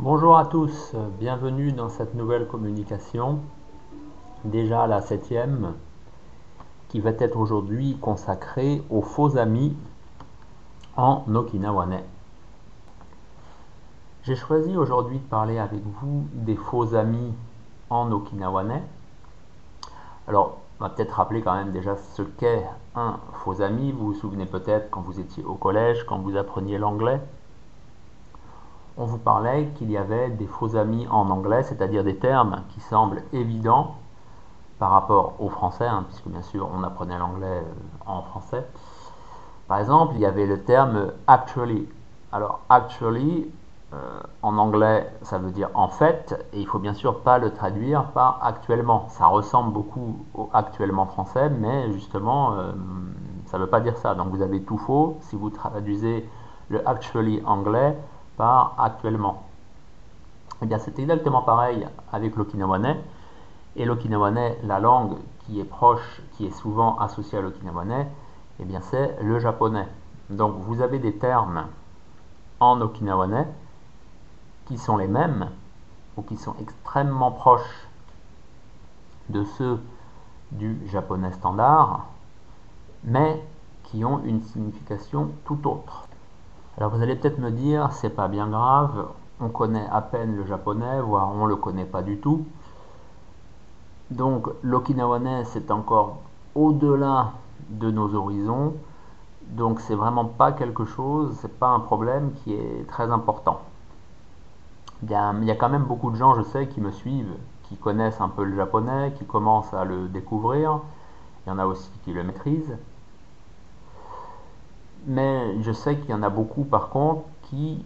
Bonjour à tous, bienvenue dans cette nouvelle communication, déjà la septième, qui va être aujourd'hui consacrée aux faux amis en okinawanais. J'ai choisi aujourd'hui de parler avec vous des faux amis en okinawanais. Alors, on va peut-être rappeler quand même déjà ce qu'est un faux ami. Vous vous souvenez peut-être quand vous étiez au collège, quand vous appreniez l'anglais on vous parlait qu'il y avait des faux amis en anglais, c'est-à-dire des termes qui semblent évidents par rapport au français, hein, puisque bien sûr on apprenait l'anglais euh, en français. Par exemple, il y avait le terme actually. Alors actually, euh, en anglais, ça veut dire en fait, et il faut bien sûr pas le traduire par actuellement. Ça ressemble beaucoup au actuellement français, mais justement, euh, ça ne veut pas dire ça. Donc vous avez tout faux si vous traduisez le actually anglais actuellement. Eh bien, c'est exactement pareil avec l'okinawanais. Et l'okinawanais, la langue qui est proche, qui est souvent associée à l'okinawanais, eh bien, c'est le japonais. Donc, vous avez des termes en okinawanais qui sont les mêmes ou qui sont extrêmement proches de ceux du japonais standard, mais qui ont une signification tout autre. Alors vous allez peut-être me dire, c'est pas bien grave, on connaît à peine le japonais, voire on le connaît pas du tout. Donc l'okinawanais, c'est encore au-delà de nos horizons. Donc c'est vraiment pas quelque chose, c'est pas un problème qui est très important. Il y, a, il y, a, quand même beaucoup de gens, je sais, qui me suivent, qui connaissent un peu le japonais, qui commencent à le découvrir. Il y en a aussi qui le maîtrisent. Mais je sais qu'il y en a beaucoup par contre qui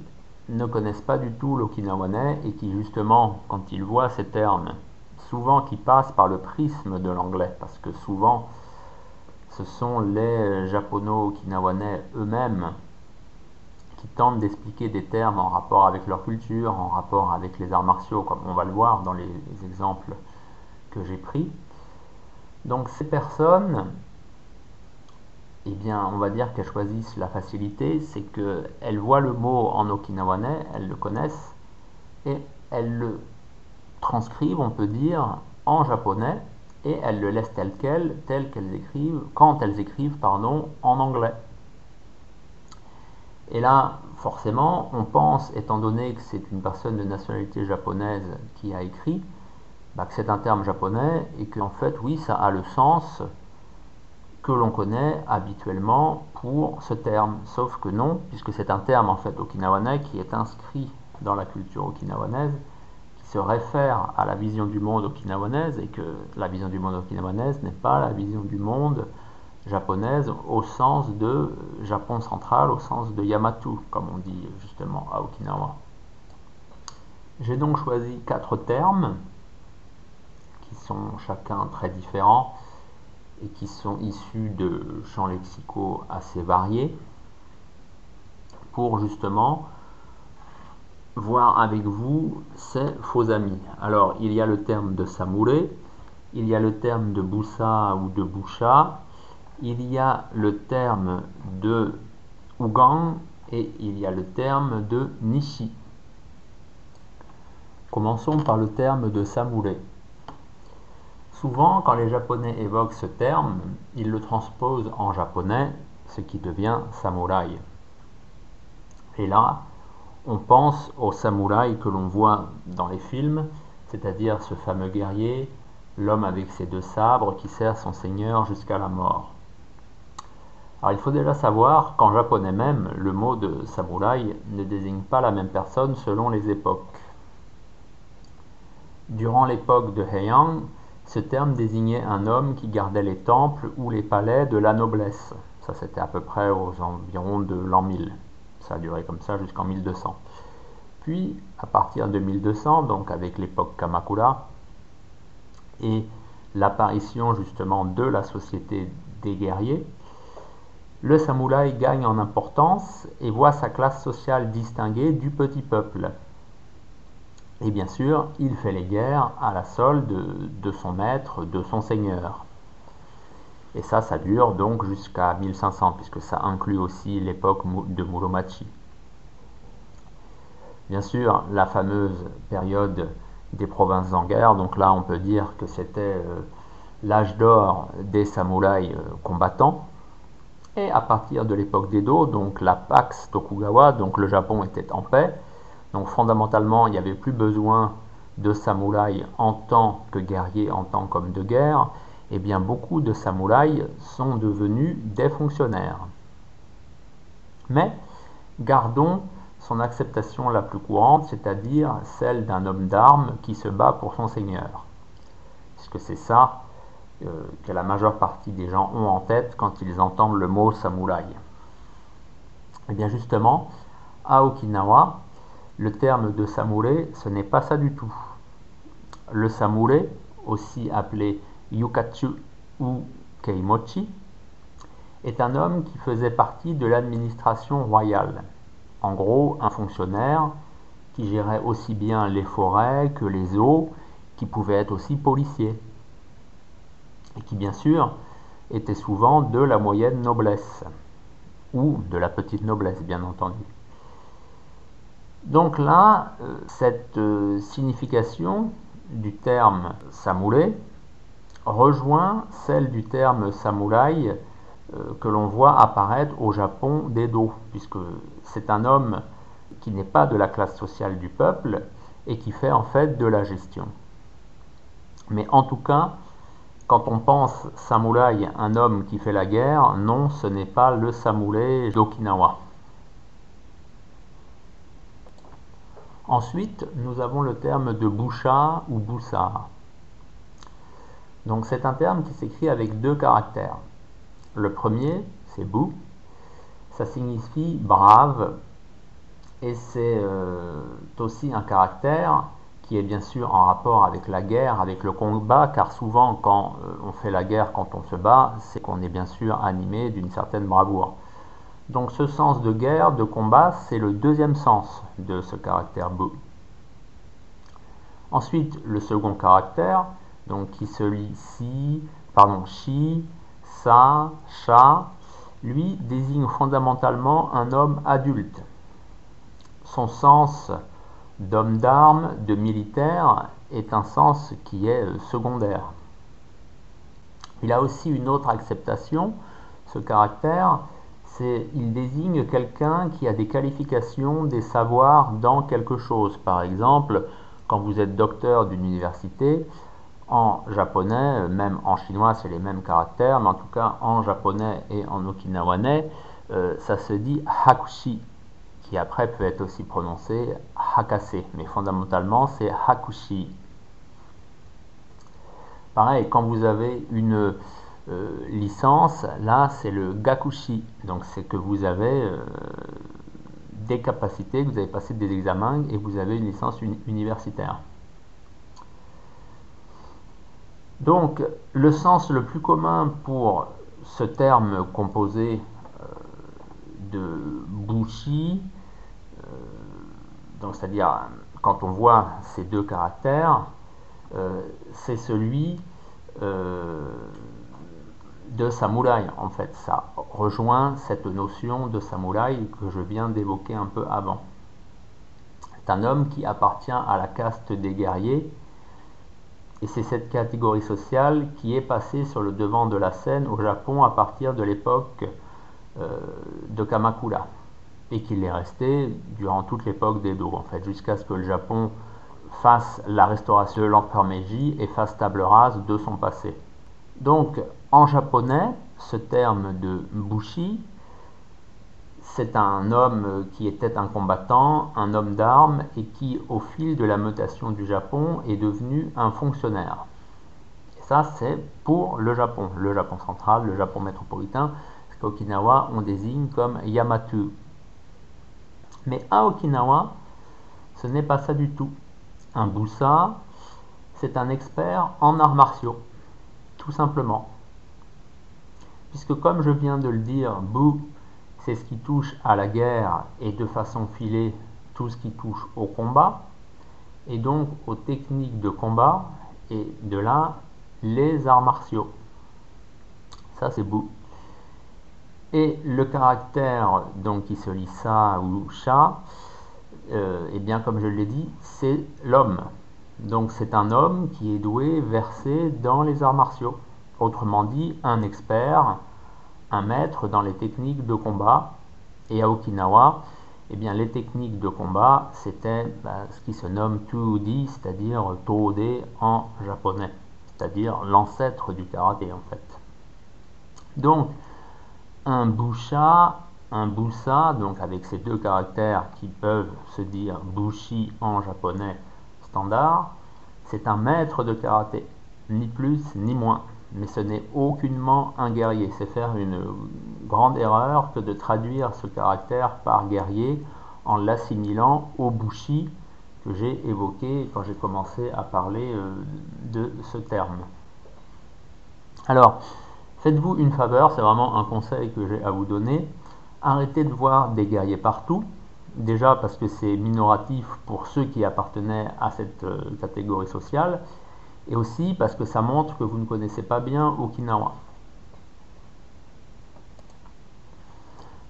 ne connaissent pas du tout l'okinawanais et qui justement, quand ils voient ces termes, souvent qui passent par le prisme de l'anglais, parce que souvent ce sont les japono-okinawanais eux-mêmes qui tentent d'expliquer des termes en rapport avec leur culture, en rapport avec les arts martiaux, comme on va le voir dans les exemples que j'ai pris. Donc ces personnes eh bien, on va dire qu'elles choisissent la facilité, c'est qu'elles voient le mot en okinawanais, elles le connaissent, et elles le transcrivent, on peut dire, en japonais, et elles le laissent tel quel, tel qu'elles écrivent, quand elles écrivent, pardon, en anglais. Et là, forcément, on pense, étant donné que c'est une personne de nationalité japonaise qui a écrit, bah, que c'est un terme japonais, et qu'en fait, oui, ça a le sens que l'on connaît habituellement pour ce terme. Sauf que non, puisque c'est un terme en fait okinawanais qui est inscrit dans la culture okinawanaise, qui se réfère à la vision du monde okinawanaise et que la vision du monde okinawanaise n'est pas la vision du monde japonaise au sens de Japon central, au sens de Yamato, comme on dit justement à Okinawa. J'ai donc choisi quatre termes qui sont chacun très différents et qui sont issus de champs lexicaux assez variés pour justement voir avec vous ces faux amis. Alors, il y a le terme de samouré, il y a le terme de boussa ou de boucha, il y a le terme de ougan et il y a le terme de nishi. Commençons par le terme de samouré. Souvent, quand les Japonais évoquent ce terme, ils le transposent en japonais, ce qui devient samouraï. Et là, on pense au samouraï que l'on voit dans les films, c'est-à-dire ce fameux guerrier, l'homme avec ses deux sabres qui sert son seigneur jusqu'à la mort. Alors il faut déjà savoir qu'en japonais même, le mot de samouraï ne désigne pas la même personne selon les époques. Durant l'époque de Heian, ce terme désignait un homme qui gardait les temples ou les palais de la noblesse. Ça, c'était à peu près aux environs de l'an 1000. Ça a duré comme ça jusqu'en 1200. Puis, à partir de 1200, donc avec l'époque Kamakura, et l'apparition justement de la société des guerriers, le samouraï gagne en importance et voit sa classe sociale distinguée du petit peuple. Et bien sûr, il fait les guerres à la solde de, son maître, de son seigneur. Et ça, ça dure donc jusqu'à 1500, puisque ça inclut aussi l'époque de Muromachi. Bien sûr, la fameuse période des provinces en guerre, donc là on peut dire que c'était euh, l'âge d'or des samouraïs euh, combattants. Et à partir de l'époque d'Edo, donc la Pax Tokugawa, donc le Japon était en paix. Donc fondamentalement, il n'y avait plus besoin de samouraïs en tant que guerriers, en tant qu'hommes de guerre. Eh bien beaucoup de samouraïs sont devenus des fonctionnaires. Mais gardons son acceptation la plus courante, c'est-à-dire celle d'un homme d'armes qui se bat pour son seigneur. Puisque c'est ça euh, que la majeure partie des gens ont en tête quand ils entendent le mot samouraï? Et eh bien justement, à Okinawa, le terme de samouraï, ce n'est pas ça du tout. Le samouraï, aussi appelé yukachu ou keimochi, est un homme qui faisait partie de l'administration royale. En gros, un fonctionnaire qui gérait aussi bien les forêts que les eaux, qui pouvait être aussi policier et qui bien sûr était souvent de la moyenne noblesse, ou de la petite noblesse bien entendu. Donc là, euh, cette euh, signification du terme samouraï rejoint celle du terme samouraï euh, que l'on voit apparaître au Japon d'Edo, puisque c'est un homme qui n'est pas de la classe sociale du peuple et qui fait en fait de la gestion. Mais en tout cas, quand on pense samouraï, un homme qui fait la guerre, non, ce n'est pas le samouraï d'Okinawa. Ensuite, nous avons le terme de boucha ou boussa. Donc c'est un terme qui s'écrit avec deux caractères. Le premier, c'est bou, ça signifie brave, et c'est euh, aussi un caractère qui est bien sûr en rapport avec la guerre, avec le combat, car souvent quand euh, on fait la guerre, quand on se bat, c'est qu'on est bien sûr animé d'une certaine bravoure. Donc ce sens de guerre, de combat, c'est le deuxième sens de ce caractère bu. Ensuite, le second caractère, donc qui se lit si, pardon, chi, sa, cha, lui désigne fondamentalement un homme adulte. Son sens d'homme d'armes, de militaire, est un sens qui est euh, secondaire. Il a aussi une autre acceptation, ce caractère, il désigne quelqu'un qui a des qualifications, des savoirs dans quelque chose. Par exemple, quand vous êtes docteur d'une université, en japonais, même en chinois c'est les mêmes caractères, mais en tout cas en japonais et en okinawanais, euh, ça se dit hakushi qui après peut être aussi prononcé Hakase, mais fondamentalement c'est Hakushi. Pareil, quand vous avez une licence, là c'est le Gakushi, donc c'est que vous avez euh, des capacités, vous avez passé des examens et vous avez une licence universitaire. Donc le sens le plus commun pour ce terme composé euh, de Bushi, donc c'est-à-dire quand on voit ces deux caractères, euh, c'est celui euh, de samouraï en fait. Ça rejoint cette notion de samouraï que je viens d'évoquer un peu avant. C'est un homme qui appartient à la caste des guerriers et c'est cette catégorie sociale qui est passée sur le devant de la scène au Japon à partir de l'époque euh, de Kamakura et qu'il est resté durant toute l'époque d'Edo, en fait, jusqu'à ce que le Japon fasse la restauration de l'empereur Meiji et fasse table rase de son passé. Donc, en japonais, ce terme de bushi, c'est un homme qui était un combattant, un homme d'armes, et qui, au fil de la mutation du Japon, est devenu un fonctionnaire. Ça, c'est pour le Japon, le Japon central, le Japon métropolitain, ce qu'Okinawa, on désigne comme Yamato, mais à Okinawa, ce n'est pas ça du tout. Un Boussa, c'est un expert en arts martiaux, tout simplement. Puisque comme je viens de le dire, Bou, c'est ce qui touche à la guerre et de façon filée tout ce qui touche au combat, et donc aux techniques de combat, et de là, les arts martiaux. Ça, c'est Bou. Et le caractère donc qui se lit ça ou chat, euh, eh bien, comme je l'ai dit, c'est l'homme. Donc c'est un homme qui est doué, versé dans les arts martiaux. Autrement dit, un expert, un maître dans les techniques de combat. Et à Okinawa, eh bien, les techniques de combat, c'était bah, ce qui se nomme Tuudi, c'est-à-dire Toode en japonais, c'est-à-dire l'ancêtre du karaté en fait. Donc, un busha, un busa, donc avec ces deux caractères qui peuvent se dire bushi en japonais c'est un maître de karaté, ni plus ni moins. Mais ce n'est aucunement un guerrier. C'est faire une grande erreur que de traduire ce caractère par guerrier en l'assimilant au bushi que j'ai évoqué quand j'ai commencé à parler euh, de ce terme. Alors, faites-vous une faveur, c'est vraiment un conseil que j'ai à vous donner. Arrêtez de voir des guerriers partout. Déjà parce que c'est minoratif pour ceux qui appartenaient à cette euh, catégorie sociale, et aussi parce que ça montre que vous ne connaissez pas bien Okinawa.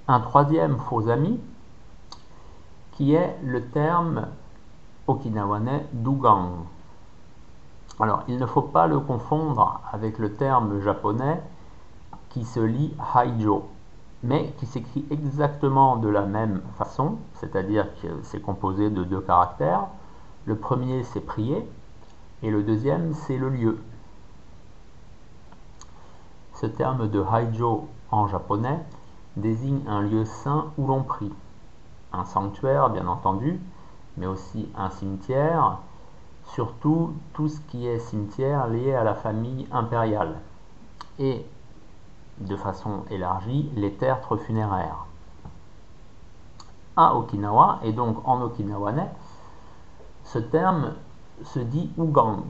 Un troisième faux ami, qui est le terme okinawanais dugang. Alors, il ne faut pas le confondre avec le terme japonais qui se lit haijo mais qui s'écrit exactement de la même façon, c'est-à-dire que c'est composé de deux caractères. Le premier, c'est prier, et le deuxième, c'est le lieu. Ce terme de haijo en japonais désigne un lieu saint où l'on prie. Un sanctuaire, bien entendu, mais aussi un cimetière, surtout tout ce qui est cimetière lié à la famille impériale. Et de façon élargie les tertres funéraires. À Okinawa, et donc en okinawanais, ce terme se dit Ugang,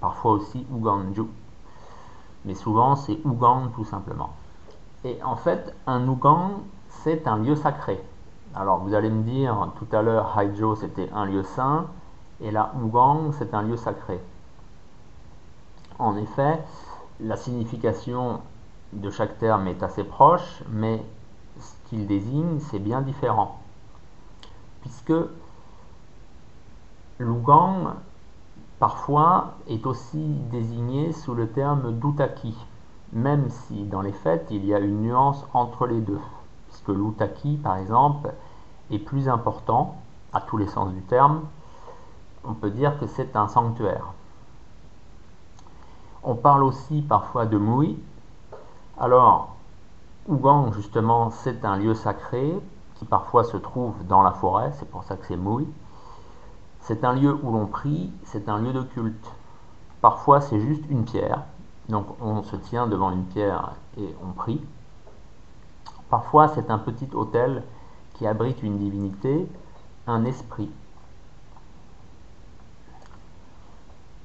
parfois aussi Uganju, mais souvent c'est Ugang tout simplement. Et en fait, un Ugang, c'est un lieu sacré. Alors vous allez me dire, tout à l'heure, Haijo c'était un lieu saint, et là, Ugang c'est un lieu sacré. En effet, la signification de chaque terme est assez proche, mais ce qu'il désigne, c'est bien différent. Puisque l'ougang, parfois, est aussi désigné sous le terme d'utaki, même si dans les faits, il y a une nuance entre les deux. Puisque l'utaki, par exemple, est plus important, à tous les sens du terme, on peut dire que c'est un sanctuaire. On parle aussi parfois de mui. Alors, Ougang, justement, c'est un lieu sacré qui parfois se trouve dans la forêt, c'est pour ça que c'est mui. C'est un lieu où l'on prie, c'est un lieu de culte. Parfois, c'est juste une pierre, donc on se tient devant une pierre et on prie. Parfois, c'est un petit hôtel qui abrite une divinité, un esprit.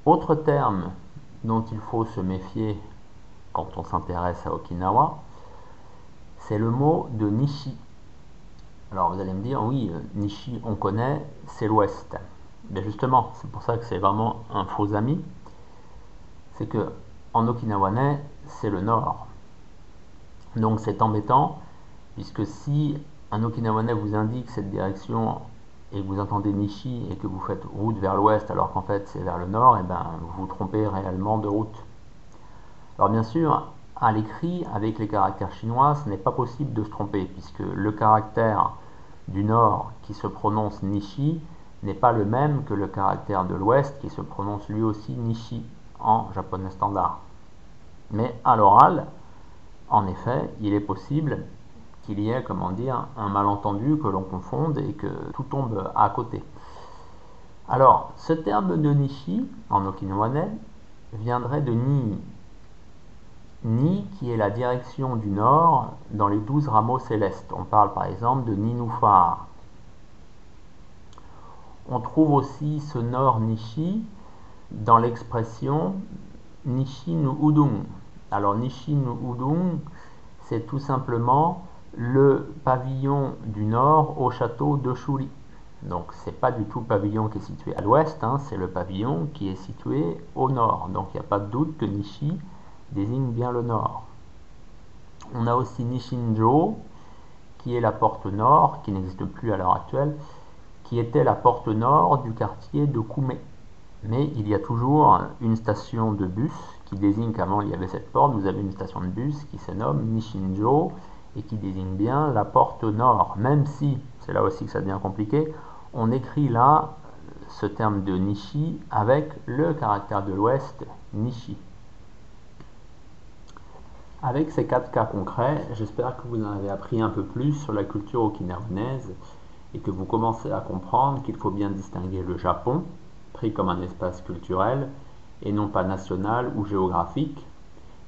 Autre terme dont il faut se méfier quand on s'intéresse à Okinawa, c'est le mot de Nishi. Alors vous allez me dire, oui, euh, Nishi, on connaît, c'est l'ouest. Mais justement, c'est pour ça que c'est vraiment un faux ami. C'est que en okinawanais, c'est le nord. Donc c'est embêtant, puisque si un okinawanais vous indique cette direction et que vous entendez Nishi et que vous faites route vers l'ouest alors qu'en fait c'est vers le nord, et eh ben vous vous trompez réellement de route. Alors bien sûr, à l'écrit, avec les caractères chinois, ce n'est pas possible de se tromper, puisque le caractère du nord qui se prononce Nishi n'est pas le même que le caractère de l'ouest qui se prononce lui aussi Nishi en japonais standard. Mais à l'oral, en effet, il est possible qu'il y ait, comment dire, un malentendu, que l'on confonde et que tout tombe à côté. Alors, ce terme de Nishi, en okinawanais, viendrait de Ni. Ni, qui est la direction du nord dans les douze rameaux célestes. On parle par exemple de Ninufar. On trouve aussi ce nord Nishi dans l'expression Nishi nu Udung. Alors Nishi nu Udung, c'est tout simplement le pavillon du nord au château de Shuri. Donc c'est pas du tout le pavillon qui est situé à l'ouest, hein, c'est le pavillon qui est situé au nord. Donc il n'y a pas de doute que Nishi désigne bien le nord. On a aussi Nishinjo, qui est la porte nord, qui n'existe plus à l'heure actuelle, qui était la porte nord du quartier de Koumé. Mais il y a toujours une station de bus qui désigne qu'avant il y avait cette porte. Vous avez une station de bus qui se nomme Nishinjo et qui désigne bien la porte nord. Même si, c'est là aussi que ça devient compliqué, on écrit là ce terme de Nishi avec le caractère de l'ouest Nishi. Avec ces quatre cas concrets, j'espère que vous en avez appris un peu plus sur la culture okinawanaise et que vous commencez à comprendre qu'il faut bien distinguer le Japon, pris comme un espace culturel, et non pas national ou géographique,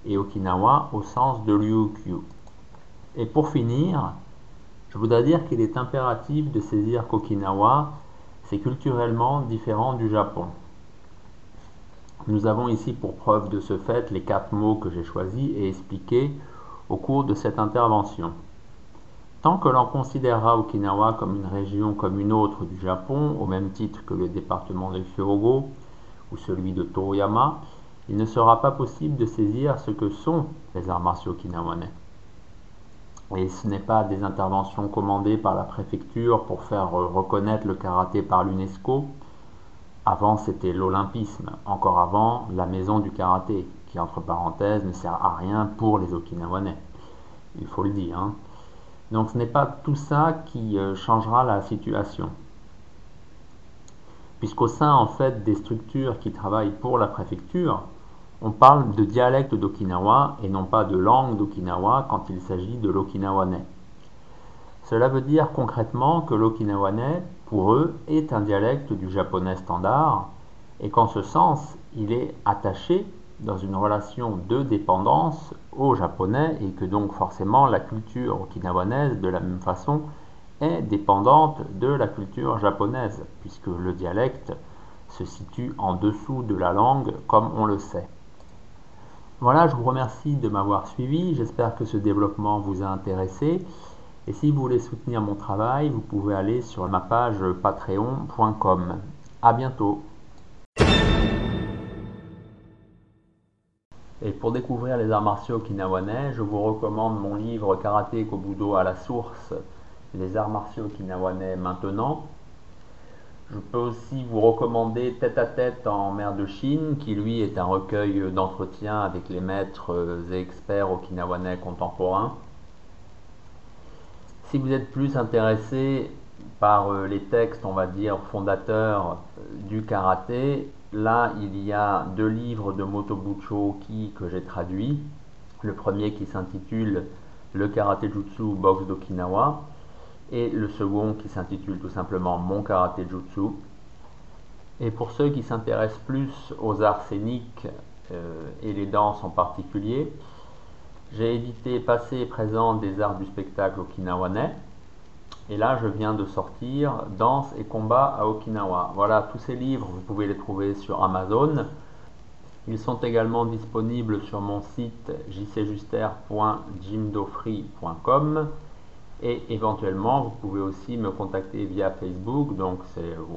et Okinawa au sens de Ryukyu. Et pour finir, je voudrais dire qu'il est impératif de saisir qu'Okinawa, c'est culturellement différent du Japon. Nous avons ici pour preuve de ce fait les quatre mots que j'ai choisis et expliqués au cours de cette intervention. Tant que l'on considérera Okinawa comme une région comme une autre du Japon, au même titre que le département de Hyogo ou celui de Toyama, il ne sera pas possible de saisir ce que sont les arts martiaux okinawanais. Et ce n'est pas des interventions commandées par la préfecture pour faire reconnaître le karaté par l'UNESCO. Avant, c'était l'olympisme. Encore avant, la maison du karaté, qui, entre parenthèses, ne sert à rien pour les okinawanais. Il faut le dire. Hein. Donc ce n'est pas tout ça qui euh, changera la situation. Puisqu'au sein en fait des structures qui travaillent pour la préfecture, on parle de dialecte d'Okinawa et non pas de langue d'Okinawa quand il s'agit de l'okinawanais. Cela veut dire concrètement que l'okinawanais, pour eux, est un dialecte du japonais standard et qu'en ce sens, il est attaché dans une relation de dépendance au japonais et que donc forcément la culture okinawanaise de la même façon est dépendante de la culture japonaise puisque le dialecte se situe en dessous de la langue comme on le sait. Voilà, je vous remercie de m'avoir suivi, j'espère que ce développement vous a intéressé et si vous voulez soutenir mon travail, vous pouvez aller sur ma page patreon.com. À bientôt. Et pour découvrir les arts martiaux okinawanais, je vous recommande mon livre Karaté Kobudo à la source, les arts martiaux okinawanais maintenant. Je peux aussi vous recommander Tête à tête en mer de Chine, qui lui est un recueil d'entretien avec les maîtres et experts okinawanais contemporains. Si vous êtes plus intéressé par euh, les textes, on va dire, fondateurs du karaté, Là, il y a deux livres de Motobucho Oki que j'ai traduits. Le premier qui s'intitule Le Karate Jutsu Box d'Okinawa et le second qui s'intitule tout simplement Mon Karate Jutsu. Et pour ceux qui s'intéressent plus aux arts scéniques euh, et les danses en particulier, j'ai édité Passé et présent des arts du spectacle okinawanais et là, je viens de sortir Danse et combat à Okinawa. Voilà, tous ces livres, vous pouvez les trouver sur Amazon. Ils sont également disponibles sur mon site jcjuster.jimdofree.com et éventuellement vous pouvez aussi me contacter via Facebook. Donc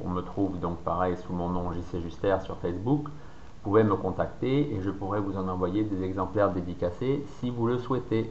on me trouve donc pareil sous mon nom JC Juster sur Facebook. Vous pouvez me contacter et je pourrai vous en envoyer des exemplaires dédicacés si vous le souhaitez.